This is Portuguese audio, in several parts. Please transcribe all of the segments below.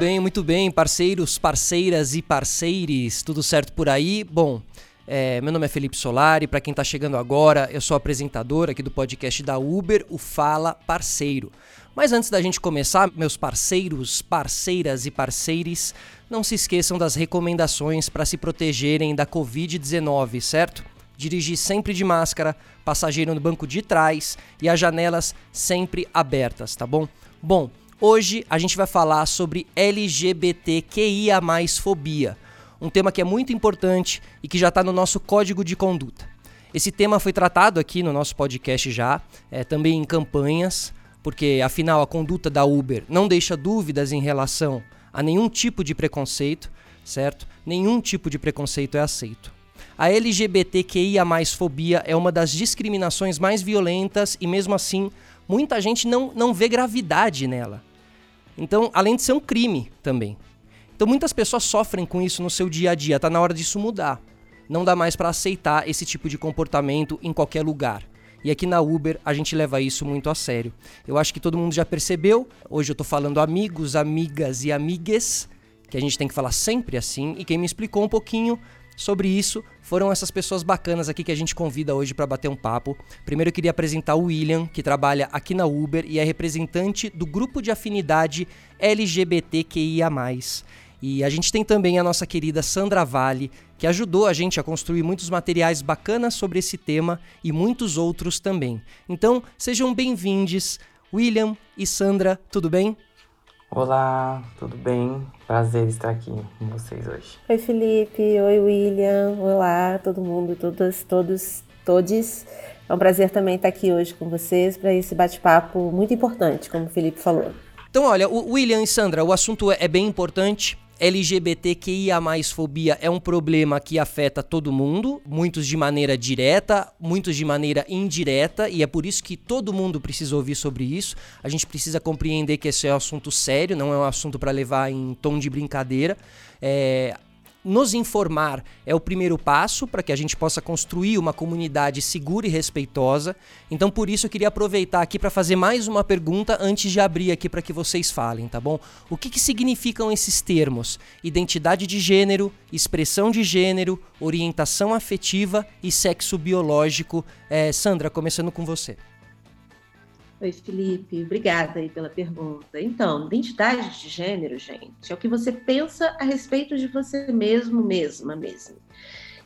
bem, muito bem, parceiros, parceiras e parceires, tudo certo por aí? Bom, é, meu nome é Felipe Solari, para quem está chegando agora, eu sou apresentador aqui do podcast da Uber, o Fala Parceiro. Mas antes da gente começar, meus parceiros, parceiras e parceires, não se esqueçam das recomendações para se protegerem da Covid-19, certo? Dirigir sempre de máscara, passageiro no banco de trás e as janelas sempre abertas, tá bom? Bom, hoje a gente vai falar sobre LGBTQIA fobia um tema que é muito importante e que já está no nosso código de conduta. Esse tema foi tratado aqui no nosso podcast já, é, também em campanhas, porque afinal a conduta da Uber não deixa dúvidas em relação a nenhum tipo de preconceito, certo? Nenhum tipo de preconceito é aceito. A LGBTQIA fobia é uma das discriminações mais violentas e mesmo assim muita gente não, não vê gravidade nela. Então, além de ser um crime também. Então muitas pessoas sofrem com isso no seu dia a dia, tá na hora disso mudar. Não dá mais para aceitar esse tipo de comportamento em qualquer lugar. E aqui na Uber a gente leva isso muito a sério. Eu acho que todo mundo já percebeu. Hoje eu tô falando amigos, amigas e amigues, que a gente tem que falar sempre assim. E quem me explicou um pouquinho sobre isso foram essas pessoas bacanas aqui que a gente convida hoje para bater um papo. Primeiro eu queria apresentar o William, que trabalha aqui na Uber e é representante do grupo de afinidade LGBTQIA. E a gente tem também a nossa querida Sandra Vale, que ajudou a gente a construir muitos materiais bacanas sobre esse tema e muitos outros também. Então, sejam bem-vindos, William e Sandra, tudo bem? Olá, tudo bem? Prazer estar aqui com vocês hoje. Oi, Felipe. Oi, William. Olá, todo mundo, todas, todos, todes. É um prazer também estar aqui hoje com vocês para esse bate-papo muito importante, como o Felipe falou. Então, olha, o William e Sandra, o assunto é bem importante. LGBTQIA fobia é um problema que afeta todo mundo, muitos de maneira direta, muitos de maneira indireta, e é por isso que todo mundo precisa ouvir sobre isso. A gente precisa compreender que esse é um assunto sério, não é um assunto para levar em tom de brincadeira. É, nos informar é o primeiro passo para que a gente possa construir uma comunidade segura e respeitosa. Então, por isso, eu queria aproveitar aqui para fazer mais uma pergunta antes de abrir aqui para que vocês falem, tá bom? O que, que significam esses termos? Identidade de gênero, expressão de gênero, orientação afetiva e sexo biológico. É, Sandra, começando com você. Oi, Felipe, obrigada aí pela pergunta. Então, identidade de gênero, gente, é o que você pensa a respeito de você mesmo, mesma, mesma.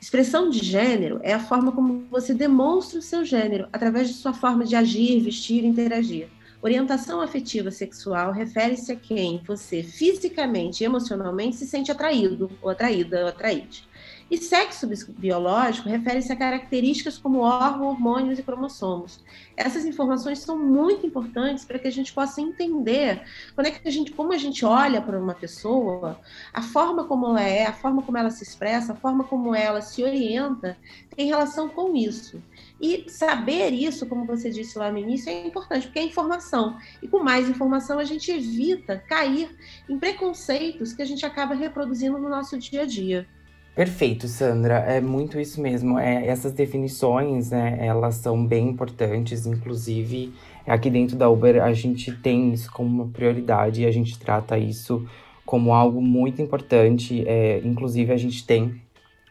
Expressão de gênero é a forma como você demonstra o seu gênero através de sua forma de agir, vestir interagir. Orientação afetiva sexual refere-se a quem você fisicamente e emocionalmente se sente atraído ou atraída ou atraíde. E sexo biológico refere-se a características como órgãos, hormônios e cromossomos. Essas informações são muito importantes para que a gente possa entender quando é que a gente, como a gente olha para uma pessoa, a forma como ela é, a forma como ela se expressa, a forma como ela se orienta, tem relação com isso. E saber isso, como você disse lá no início, é importante, porque é informação. E com mais informação, a gente evita cair em preconceitos que a gente acaba reproduzindo no nosso dia a dia. Perfeito, Sandra. É muito isso mesmo. É, essas definições, né, elas são bem importantes. Inclusive, aqui dentro da Uber, a gente tem isso como uma prioridade e a gente trata isso como algo muito importante. É, inclusive, a gente tem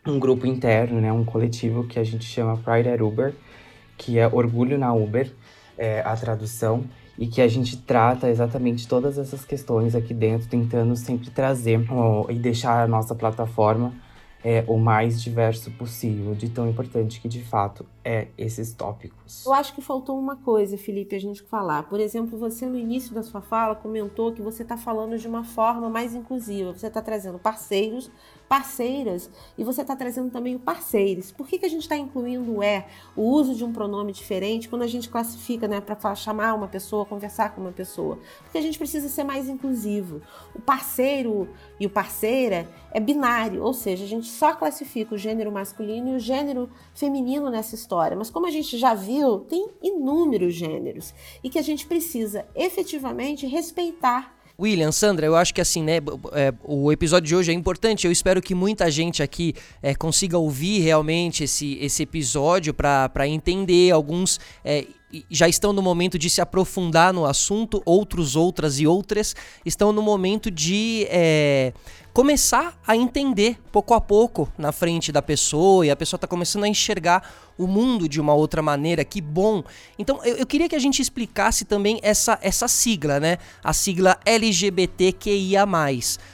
um grupo interno, né, um coletivo que a gente chama Pride at Uber, que é Orgulho na Uber, é, a tradução, e que a gente trata exatamente todas essas questões aqui dentro, tentando sempre trazer e deixar a nossa plataforma é, o mais diverso possível, de tão importante que de fato é esses tópicos. Eu acho que faltou uma coisa, Felipe, a gente falar. Por exemplo, você no início da sua fala comentou que você está falando de uma forma mais inclusiva, você está trazendo parceiros parceiras e você está trazendo também o parceiros. Por que, que a gente está incluindo o é, o uso de um pronome diferente quando a gente classifica, né, para chamar uma pessoa, conversar com uma pessoa? Porque a gente precisa ser mais inclusivo. O parceiro e o parceira é binário, ou seja, a gente só classifica o gênero masculino e o gênero feminino nessa história. Mas como a gente já viu, tem inúmeros gêneros e que a gente precisa efetivamente respeitar William, Sandra, eu acho que assim, né, é, o episódio de hoje é importante. Eu espero que muita gente aqui é, consiga ouvir realmente esse, esse episódio para entender alguns. É, já estão no momento de se aprofundar no assunto, outros, outras e outras estão no momento de é, começar a entender pouco a pouco na frente da pessoa e a pessoa está começando a enxergar o mundo de uma outra maneira. Que bom! Então eu, eu, queria que a gente explicasse também essa, essa sigla, né? A sigla LGBTQIA.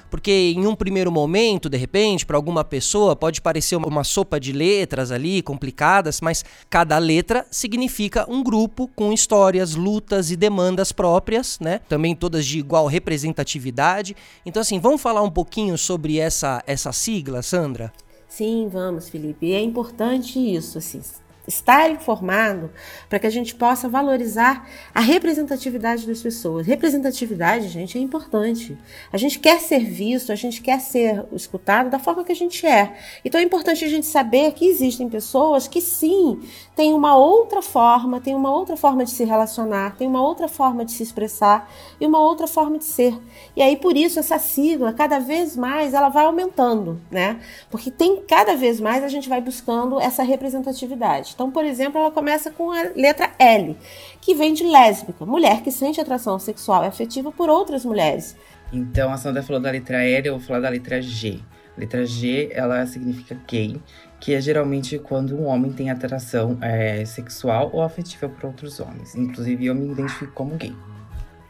Porque em um primeiro momento, de repente, para alguma pessoa pode parecer uma sopa de letras ali, complicadas, mas cada letra significa um grupo com histórias, lutas e demandas próprias, né? Também todas de igual representatividade. Então, assim, vamos falar um pouquinho sobre essa, essa sigla, Sandra? Sim, vamos, Felipe. E é importante isso, assim, estar informado para que a gente possa valorizar a representatividade das pessoas. Representatividade, gente, é importante. A gente quer ser visto, a gente quer ser escutado da forma que a gente é. Então é importante a gente saber que existem pessoas que sim têm uma outra forma, têm uma outra forma de se relacionar, têm uma outra forma de se expressar e uma outra forma de ser. E aí por isso essa sigla, cada vez mais, ela vai aumentando, né? Porque tem cada vez mais a gente vai buscando essa representatividade. Então, por exemplo, ela começa com a letra L, que vem de lésbica, mulher que sente atração sexual e afetiva por outras mulheres. Então, a Sandra falou da letra L, eu vou falar da letra G. A letra G, ela significa gay, que é geralmente quando um homem tem atração é, sexual ou afetiva por outros homens. Inclusive, eu me identifico como gay.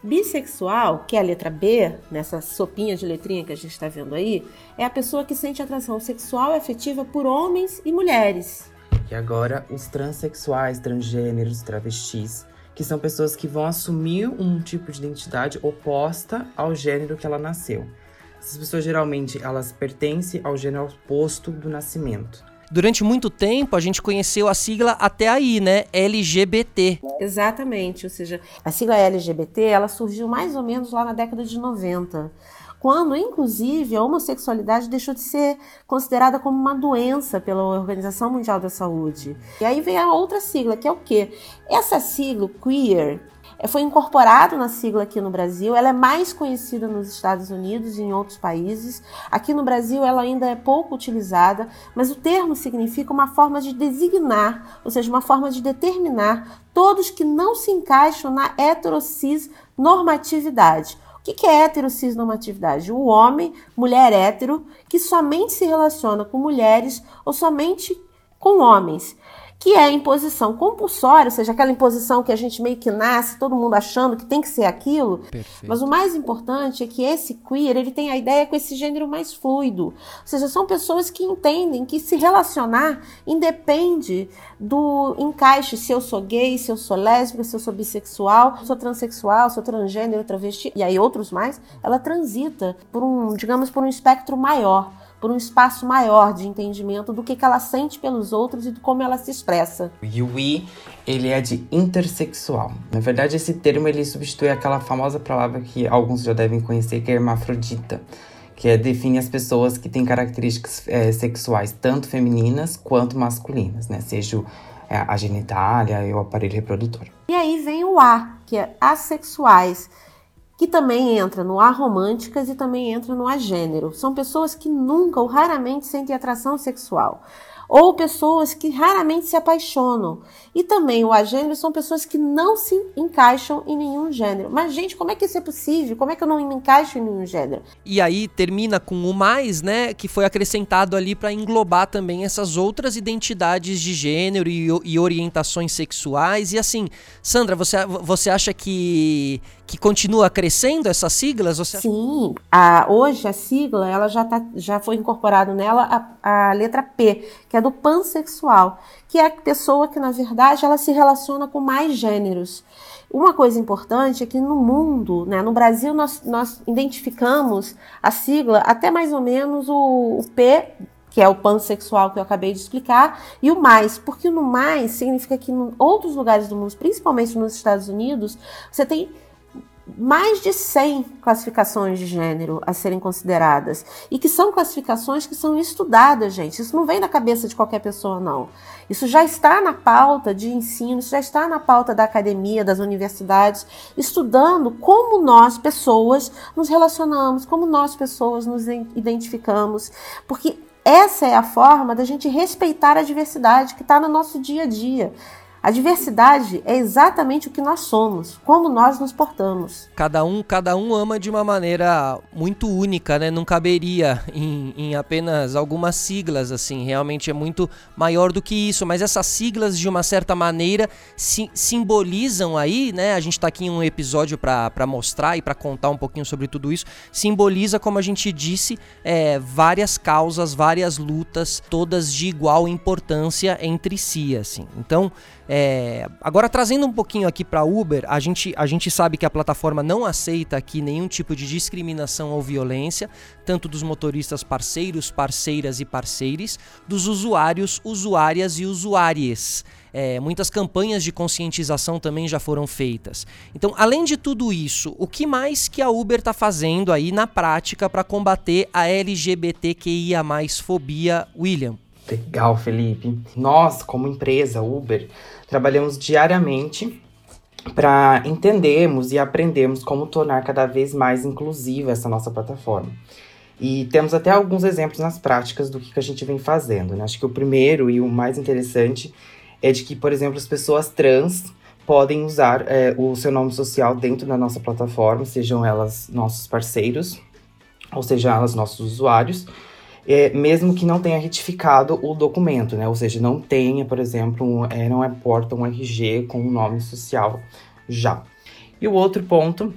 Bissexual, que é a letra B, nessa sopinha de letrinha que a gente está vendo aí, é a pessoa que sente atração sexual e afetiva por homens e mulheres. E agora, os transexuais, transgêneros, travestis, que são pessoas que vão assumir um tipo de identidade oposta ao gênero que ela nasceu. Essas pessoas geralmente elas pertencem ao gênero oposto do nascimento. Durante muito tempo a gente conheceu a sigla até aí, né? LGBT. Exatamente, ou seja, a sigla LGBT ela surgiu mais ou menos lá na década de 90 quando, inclusive, a homossexualidade deixou de ser considerada como uma doença pela Organização Mundial da Saúde. E aí vem a outra sigla, que é o quê? Essa sigla, queer, é, foi incorporado na sigla aqui no Brasil. Ela é mais conhecida nos Estados Unidos e em outros países. Aqui no Brasil ela ainda é pouco utilizada, mas o termo significa uma forma de designar, ou seja, uma forma de determinar todos que não se encaixam na heterocis normatividade o que é heterocisnormatividade? O homem, mulher hétero, que somente se relaciona com mulheres ou somente com homens que é a imposição compulsória, ou seja, aquela imposição que a gente meio que nasce, todo mundo achando que tem que ser aquilo. Perfeito. Mas o mais importante é que esse queer, ele tem a ideia com esse gênero mais fluido. Ou seja, são pessoas que entendem que se relacionar independe do encaixe, se eu sou gay, se eu sou lésbica, se eu sou bissexual, se eu sou transexual, se eu transgênero, travesti, e aí outros mais, ela transita por um, digamos, por um espectro maior por um espaço maior de entendimento do que, que ela sente pelos outros e de como ela se expressa. E o I, ele é de intersexual. Na verdade, esse termo ele substitui aquela famosa palavra que alguns já devem conhecer, que é hermafrodita, que é, define as pessoas que têm características é, sexuais tanto femininas quanto masculinas, né? Seja é, a genitália e o aparelho reprodutor. E aí vem o A, que é assexuais que também entra no aromânticas e também entra no agênero. São pessoas que nunca ou raramente sentem atração sexual ou pessoas que raramente se apaixonam. E também o agênero são pessoas que não se encaixam em nenhum gênero. Mas, gente, como é que isso é possível? Como é que eu não me encaixo em nenhum gênero? E aí termina com o mais, né? Que foi acrescentado ali para englobar também essas outras identidades de gênero e, e, orientações sexuais. E assim, Sandra, você, você acha que, que continua crescendo essas siglas? Você Sim, a, hoje a sigla ela já, tá, já foi incorporado nela a, a letra P, que é do pansexual, que é a pessoa que, na verdade, ela se relaciona com mais gêneros. Uma coisa importante é que no mundo, né, no Brasil, nós, nós identificamos a sigla até mais ou menos o, o P que é o pansexual que eu acabei de explicar, e o mais, porque no mais significa que em outros lugares do mundo, principalmente nos Estados Unidos, você tem mais de 100 classificações de gênero a serem consideradas e que são classificações que são estudadas, gente. Isso não vem da cabeça de qualquer pessoa, não. Isso já está na pauta de ensino, isso já está na pauta da academia, das universidades, estudando como nós, pessoas, nos relacionamos, como nós, pessoas, nos identificamos, porque essa é a forma da gente respeitar a diversidade que está no nosso dia a dia. A diversidade é exatamente o que nós somos, como nós nos portamos. Cada um, cada um ama de uma maneira muito única, né? Não caberia em, em apenas algumas siglas, assim. Realmente é muito maior do que isso. Mas essas siglas, de uma certa maneira, si, simbolizam aí, né? A gente está aqui em um episódio para mostrar e para contar um pouquinho sobre tudo isso. Simboliza, como a gente disse, é, várias causas, várias lutas, todas de igual importância entre si, assim. Então, é, agora trazendo um pouquinho aqui para Uber, a gente, a gente sabe que a plataforma não aceita aqui nenhum tipo de discriminação ou violência, tanto dos motoristas parceiros, parceiras e parceires, dos usuários, usuárias e usuárias. É, muitas campanhas de conscientização também já foram feitas. Então, além de tudo isso, o que mais que a Uber está fazendo aí na prática para combater a LGBTQIA+ fobia, William? Legal, Felipe. Nós, como empresa Uber, trabalhamos diariamente para entendermos e aprendermos como tornar cada vez mais inclusiva essa nossa plataforma. E temos até alguns exemplos nas práticas do que, que a gente vem fazendo. Né? Acho que o primeiro e o mais interessante é de que, por exemplo, as pessoas trans podem usar é, o seu nome social dentro da nossa plataforma, sejam elas nossos parceiros, ou sejam elas nossos usuários, é, mesmo que não tenha retificado o documento, né? Ou seja, não tenha, por exemplo, um, é, não aporta um RG com um nome social já. E o outro ponto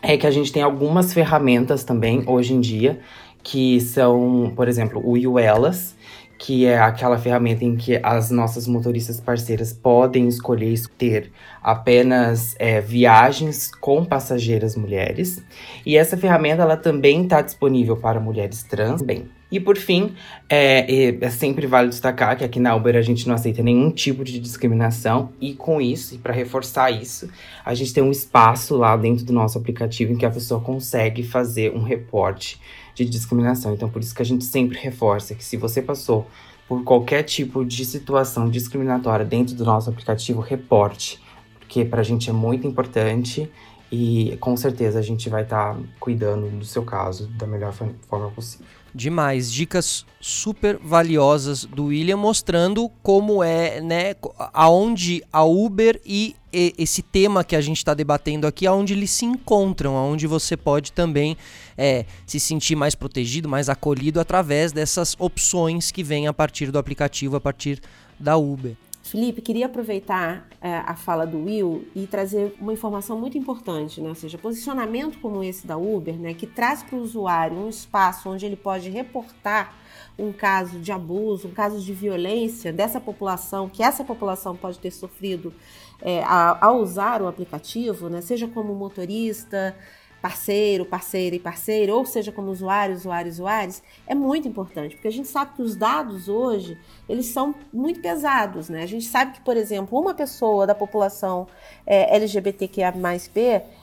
é que a gente tem algumas ferramentas também hoje em dia que são, por exemplo, o UELAS, que é aquela ferramenta em que as nossas motoristas parceiras podem escolher ter apenas é, viagens com passageiras mulheres. E essa ferramenta ela também está disponível para mulheres trans. Bem, e por fim, é, é, sempre vale destacar que aqui na Uber a gente não aceita nenhum tipo de discriminação, e com isso, e para reforçar isso, a gente tem um espaço lá dentro do nosso aplicativo em que a pessoa consegue fazer um reporte de discriminação. Então, por isso que a gente sempre reforça que se você passou por qualquer tipo de situação discriminatória dentro do nosso aplicativo, reporte, porque para a gente é muito importante e com certeza a gente vai estar tá cuidando do seu caso da melhor forma possível. Demais, dicas super valiosas do William mostrando como é, né, aonde a Uber e esse tema que a gente está debatendo aqui, aonde eles se encontram, aonde você pode também é, se sentir mais protegido, mais acolhido através dessas opções que vêm a partir do aplicativo, a partir da Uber. Felipe, queria aproveitar é, a fala do Will e trazer uma informação muito importante, né? ou seja, posicionamento como esse da Uber, né, que traz para o usuário um espaço onde ele pode reportar um caso de abuso, um caso de violência dessa população, que essa população pode ter sofrido é, ao usar o aplicativo, né, seja como motorista, parceiro, parceira e parceiro, ou seja, como usuário, usuário, usuários, é muito importante, porque a gente sabe que os dados hoje, eles são muito pesados, né? A gente sabe que, por exemplo, uma pessoa da população é, LGBTQIA+,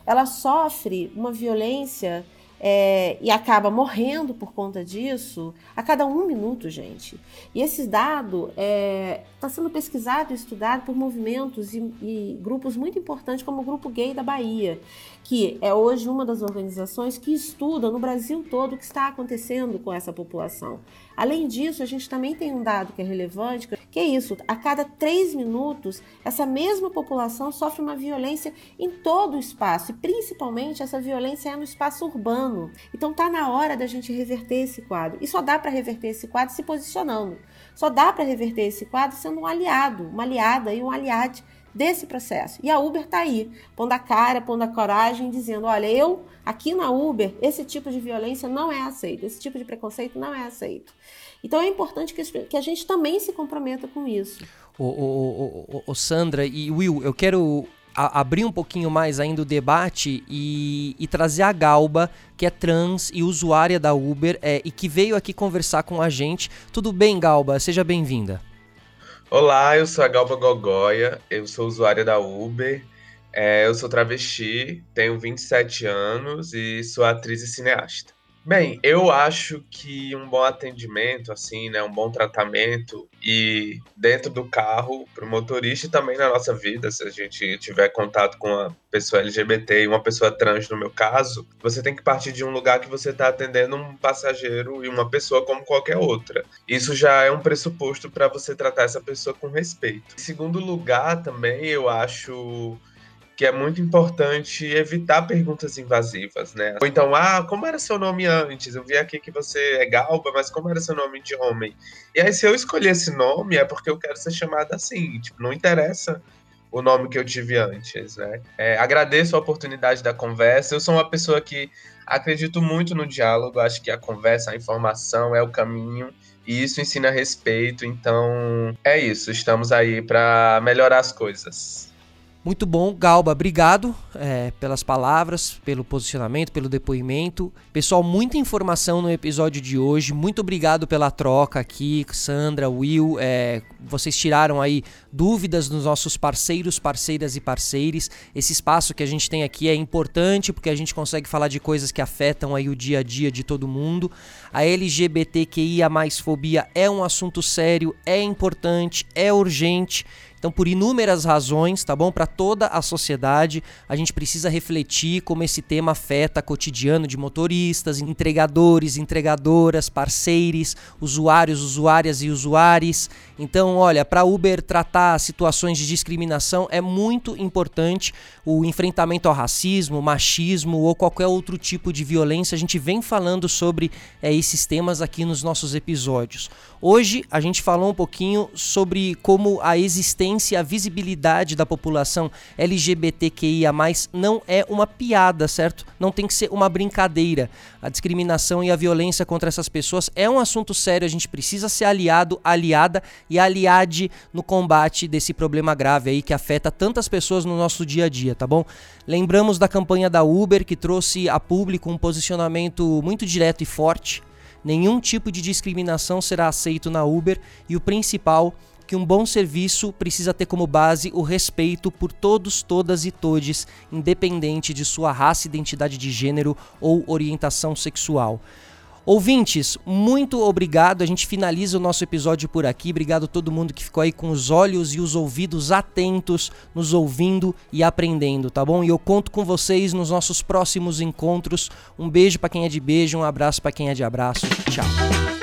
ela sofre uma violência é, e acaba morrendo por conta disso a cada um minuto, gente. E esse dado está é, tá sendo pesquisado e estudado por movimentos e, e, grupos muito importantes, como o Grupo Gay da Bahia, que é hoje uma das organizações que estuda no Brasil todo o que está acontecendo com essa população. Além disso, a gente também tem um dado que é relevante, que é isso: a cada três minutos, essa mesma população sofre uma violência em todo o espaço, e principalmente essa violência é no espaço urbano. Então tá na hora da gente reverter esse quadro. E só dá para reverter esse quadro se posicionando. Só dá para reverter esse quadro sendo um aliado, uma aliada e um aliado desse processo. E a Uber está aí, pondo a cara, pondo a coragem, dizendo: olha, eu aqui na Uber, esse tipo de violência não é aceito, esse tipo de preconceito não é aceito. Então é importante que a gente também se comprometa com isso. O Sandra e Will, eu quero a, abrir um pouquinho mais ainda o debate e, e, trazer a Galba, que é trans e usuária da Uber, é, e que veio aqui conversar com a gente. Tudo bem, Galba? Seja bem-vinda. Olá, eu sou a Galba Gogoia, eu sou usuária da Uber, é, eu sou travesti, tenho 27 anos e sou atriz e cineasta. Bem, eu acho que um bom atendimento, assim, né, um bom tratamento e dentro do carro para o motorista e também na nossa vida, se a gente tiver contato com uma pessoa LGBT e uma pessoa trans, no meu caso, você tem que partir de um lugar que você está atendendo um passageiro e uma pessoa como qualquer outra. Isso já é um pressuposto para você tratar essa pessoa com respeito. Em segundo lugar, também eu acho que é muito importante evitar perguntas invasivas, né? Ou então, ah, como era seu nome antes? Eu vi aqui que você é Galba, mas como era seu nome de homem? E aí, se eu escolher esse nome, é porque eu quero ser chamada assim. Tipo, não interessa o nome que eu tive antes, né? É, agradeço a oportunidade da conversa. Eu sou uma pessoa que acredito muito no diálogo. Acho que a conversa, a informação é o caminho. E isso ensina respeito. Então, é isso. Estamos aí para melhorar as coisas. Muito bom, Galba, obrigado é, pelas palavras, pelo posicionamento, pelo depoimento. Pessoal, muita informação no episódio de hoje. Muito obrigado pela troca aqui, Sandra, Will. É, vocês tiraram aí dúvidas dos nossos parceiros, parceiras e parceiros. Esse espaço que a gente tem aqui é importante porque a gente consegue falar de coisas que afetam aí o dia a dia de todo mundo. A LGBTQIA mais fobia é um assunto sério, é importante, é urgente. Então, por inúmeras razões, tá bom? Para toda a sociedade, a gente precisa refletir como esse tema afeta o cotidiano de motoristas, entregadores, entregadoras, parceiros, usuários, usuárias e usuários. Então, olha, para Uber tratar situações de discriminação é muito importante o enfrentamento ao racismo, machismo ou qualquer outro tipo de violência. A gente vem falando sobre é, esses temas aqui nos nossos episódios. Hoje a gente falou um pouquinho sobre como a existência, a visibilidade da população LGBTQIA+, não é uma piada, certo? Não tem que ser uma brincadeira. A discriminação e a violência contra essas pessoas é um assunto sério, a gente precisa ser aliado, aliada e aliade no combate desse problema grave aí que afeta tantas pessoas no nosso dia a dia, tá bom? Lembramos da campanha da Uber que trouxe a público um posicionamento muito direto e forte Nenhum tipo de discriminação será aceito na Uber e o principal que um bom serviço precisa ter como base o respeito por todos, todas e todes, independente de sua raça, identidade de gênero ou orientação sexual. Ouvintes, muito obrigado. A gente finaliza o nosso episódio por aqui. Obrigado a todo mundo que ficou aí com os olhos e os ouvidos atentos, nos ouvindo e aprendendo, tá bom? E eu conto com vocês nos nossos próximos encontros. Um beijo para quem é de beijo, um abraço para quem é de abraço. Tchau.